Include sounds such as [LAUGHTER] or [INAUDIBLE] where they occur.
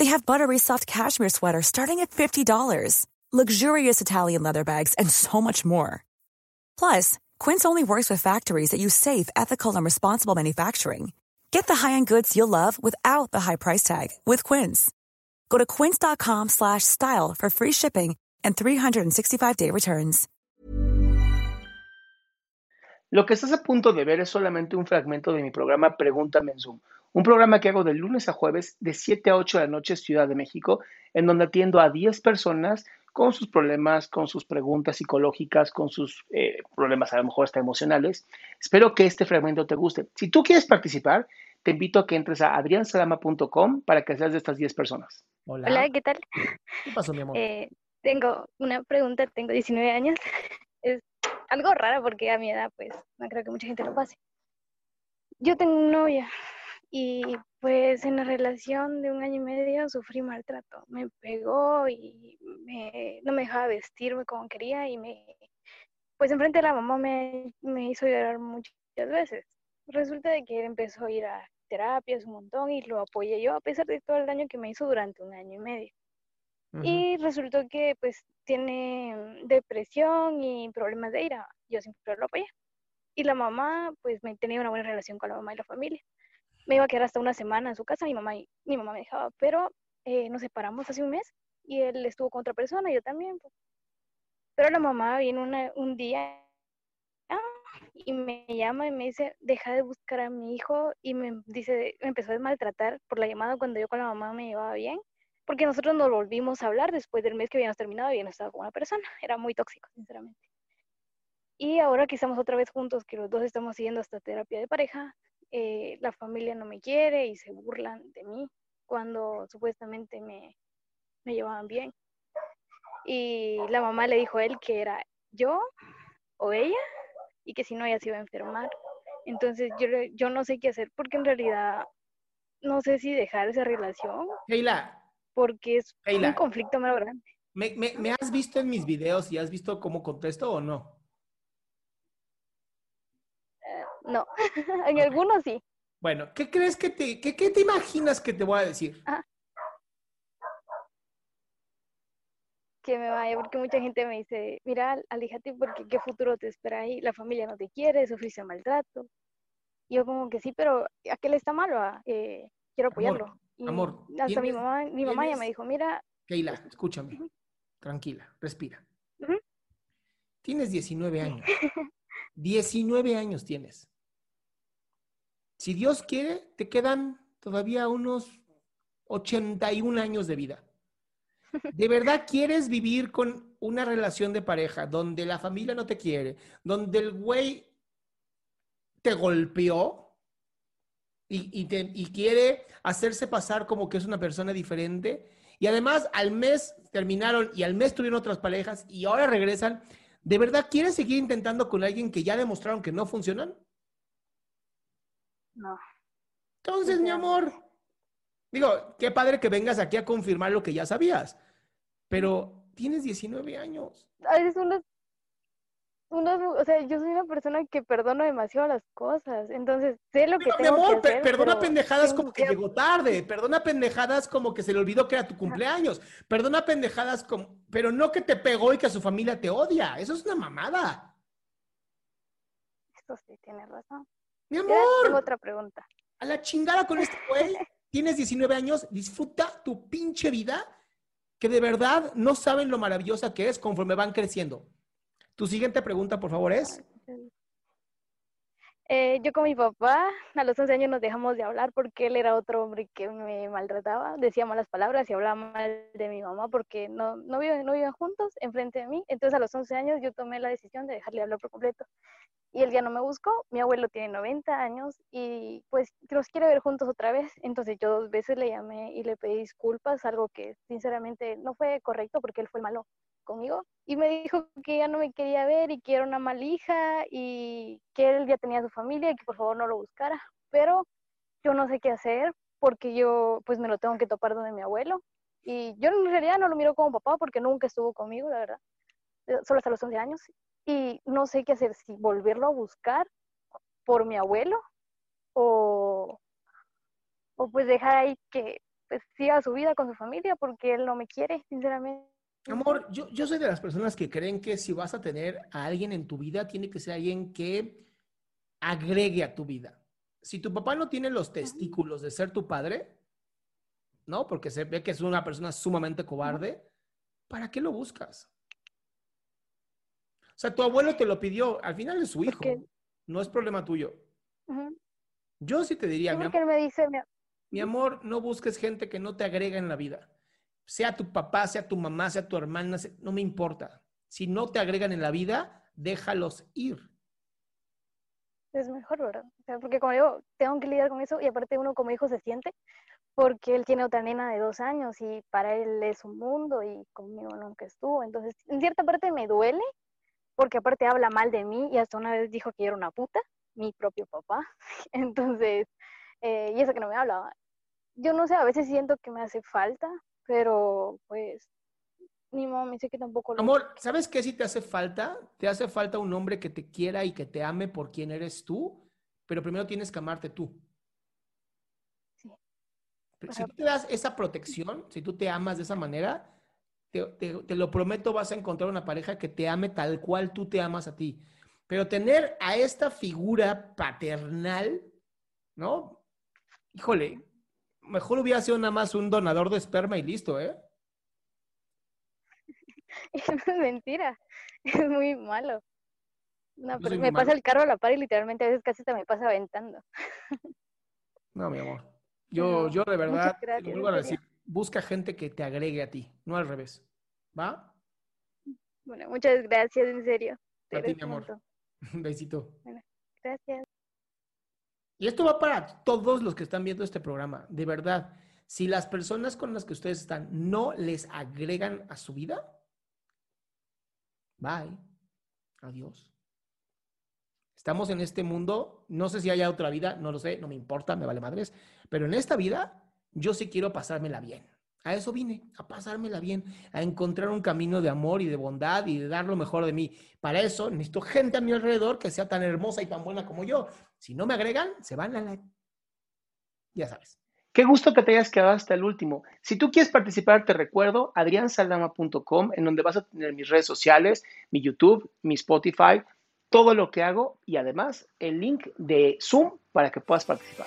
They have buttery soft cashmere sweaters starting at $50, luxurious Italian leather bags, and so much more. Plus, Quince only works with factories that use safe, ethical, and responsible manufacturing. Get the high-end goods you'll love without the high price tag with Quince. Go to quince.com slash style for free shipping and 365-day returns. Lo que estás a punto de ver es solamente un fragmento de mi programa Pregúntame en Zoom, un programa que hago de lunes a jueves de 7 a 8 de la noche Ciudad de México, en donde atiendo a 10 personas con sus problemas, con sus preguntas psicológicas, con sus eh, problemas a lo mejor hasta emocionales. Espero que este fragmento te guste. Si tú quieres participar, te invito a que entres a adriansalama.com para que seas de estas 10 personas. Hola. Hola, ¿qué tal? ¿Qué pasó, mi amor? Eh, tengo una pregunta, tengo 19 años. Es algo raro porque a mi edad, pues, no creo que mucha gente lo pase. Yo tengo una novia y pues en la relación de un año y medio sufrí maltrato. Me pegó y no me dejaba vestirme como quería y me, pues enfrente de la mamá me, me hizo llorar muchas veces. Resulta de que él empezó a ir a terapias un montón y lo apoyé yo a pesar de todo el daño que me hizo durante un año y medio. Y resultó que pues tiene depresión y problemas de ira. Yo siempre lo apoyé. Y la mamá, pues me tenía una buena relación con la mamá y la familia me iba a quedar hasta una semana en su casa, mi mamá, mi mamá me dejaba, pero eh, nos separamos hace un mes y él estuvo con otra persona, yo también. Pues. Pero la mamá viene un día y me llama y me dice, deja de buscar a mi hijo y me dice, me empezó a maltratar por la llamada cuando yo con la mamá me llevaba bien, porque nosotros nos volvimos a hablar después del mes que habíamos terminado y habíamos estado con una persona, era muy tóxico, sinceramente. Y ahora que estamos otra vez juntos, que los dos estamos siguiendo esta terapia de pareja, eh, la familia no me quiere y se burlan de mí cuando supuestamente me, me llevaban bien. Y la mamá le dijo a él que era yo o ella y que si no ella se iba a enfermar. Entonces yo, yo no sé qué hacer porque en realidad no sé si dejar esa relación. Porque es un conflicto más grande. ¿Me, me, me has visto en mis videos y has visto cómo contesto o no? No, [LAUGHS] en algunos sí. Bueno, ¿qué crees que te, qué, te imaginas que te voy a decir? Que me vaya, porque mucha gente me dice, mira, alíjate porque qué futuro te espera ahí, la familia no te quiere, sufriste maltrato. Y yo como que sí, pero ¿a qué le está malo? Eh, quiero apoyarlo. Amor, hasta mi mamá, mi mamá ya me dijo, mira. Keila, escúchame, tranquila, respira. Tienes 19 años. [LAUGHS] 19 años tienes. Si Dios quiere, te quedan todavía unos 81 años de vida. [LAUGHS] ¿De verdad quieres vivir con una relación de pareja donde la familia no te quiere, donde el güey te golpeó y, y, quiere hacerse pasar como que es una persona diferente? Y además al mes terminaron y al mes tuvieron otras parejas y ahora regresan. ¿De verdad quieres seguir intentando con alguien que ya demostraron que no funcionan? No. Entonces, mi amor, digo, qué padre que vengas aquí a confirmar lo que ya sabías, pero tienes 19 años. Eres unos, unos, o sea, yo soy una persona que perdono demasiado las cosas, entonces sé lo que tengo mi amor, que hacer, perdona pendejadas como que llegó tarde, perdona pendejadas como que se le olvidó que era tu cumpleaños, perdona pendejadas como, pero no que te pegó y que a su familia te odia, eso es una mamada. Esto sí, tienes razón. Mi amor. Tengo otra pregunta. A la chingada con este güey. Tienes 19 años, disfruta tu pinche vida, que de verdad no saben lo maravillosa que es conforme van creciendo. Tu siguiente pregunta, por favor, es. Eh, yo con mi papá a los 11 años nos dejamos de hablar porque él era otro hombre que me maltrataba, decía malas palabras y hablaba mal de mi mamá porque no, no, viven, no viven juntos enfrente de mí. Entonces a los 11 años yo tomé la decisión de dejarle hablar por completo. Y él ya no me buscó, mi abuelo tiene 90 años y pues los quiere ver juntos otra vez. Entonces yo dos veces le llamé y le pedí disculpas, algo que sinceramente no fue correcto porque él fue el malo y me dijo que ya no me quería ver y que era una malija y que él ya tenía su familia y que por favor no lo buscara. Pero yo no sé qué hacer porque yo pues me lo tengo que topar donde mi abuelo y yo en realidad no lo miro como papá porque nunca estuvo conmigo, la verdad, eh, solo hasta los 11 años y no sé qué hacer, si volverlo a buscar por mi abuelo o, o pues dejar ahí que pues siga su vida con su familia porque él no me quiere, sinceramente. Amor, yo, yo soy de las personas que creen que si vas a tener a alguien en tu vida, tiene que ser alguien que agregue a tu vida. Si tu papá no tiene los testículos de ser tu padre, ¿no? Porque se ve que es una persona sumamente cobarde, ¿para qué lo buscas? O sea, tu abuelo te lo pidió, al final es su hijo, no es problema tuyo. Yo sí te diría, mi amor, me dice, mi amor, no busques gente que no te agrega en la vida sea tu papá, sea tu mamá, sea tu hermana, no me importa. Si no te agregan en la vida, déjalos ir. Es mejor, ¿verdad? porque como yo tengo que lidiar con eso y aparte uno como hijo se siente porque él tiene otra nena de dos años y para él es un mundo y conmigo nunca estuvo. Entonces, en cierta parte me duele porque aparte habla mal de mí y hasta una vez dijo que yo era una puta, mi propio papá. [LAUGHS] Entonces, eh, y eso que no me hablaba. Yo no sé, a veces siento que me hace falta pero pues ni modo, me dice que tampoco lo... Amor, ¿sabes qué si te hace falta? Te hace falta un hombre que te quiera y que te ame por quien eres tú, pero primero tienes que amarte tú. Sí. Si tú te das esa protección, si tú te amas de esa manera, te, te, lo prometo, vas a encontrar una pareja que te ame tal cual tú te amas a ti. Pero tener a esta figura paternal, ¿no? Híjole, mejor hubiera sido nada más un donador de esperma y listo, ¿eh? [LAUGHS] es mentira, [LAUGHS] es muy malo. No, pero me pasa el carro a la par y literalmente a veces casi se me pasa aventando. [LAUGHS] no, mi amor. Yo, yo de verdad, decir, busca gente que te agregue a ti, no al revés. ¿Va? Bueno, muchas gracias, en serio. a ti, mi amor. Un besito. Bueno, gracias. Y esto va para todos los que están viendo este programa. De verdad, si las personas con las que ustedes están no les agregan a su vida, bye. Adiós. Estamos en este mundo, no sé si haya otra vida, no lo sé, no me importa, me vale madres, pero en esta vida yo sí quiero pasármela bien. A eso vine, a pasármela bien, a encontrar un camino de amor y de bondad y de dar lo mejor de mí. Para eso necesito gente a mi alrededor que sea tan hermosa y tan buena como yo. Si no me agregan, se van a la... Ya sabes. Qué gusto que te hayas quedado hasta el último. Si tú quieres participar, te recuerdo adriansaldama.com, en donde vas a tener mis redes sociales, mi YouTube, mi Spotify, todo lo que hago y además el link de Zoom para que puedas participar.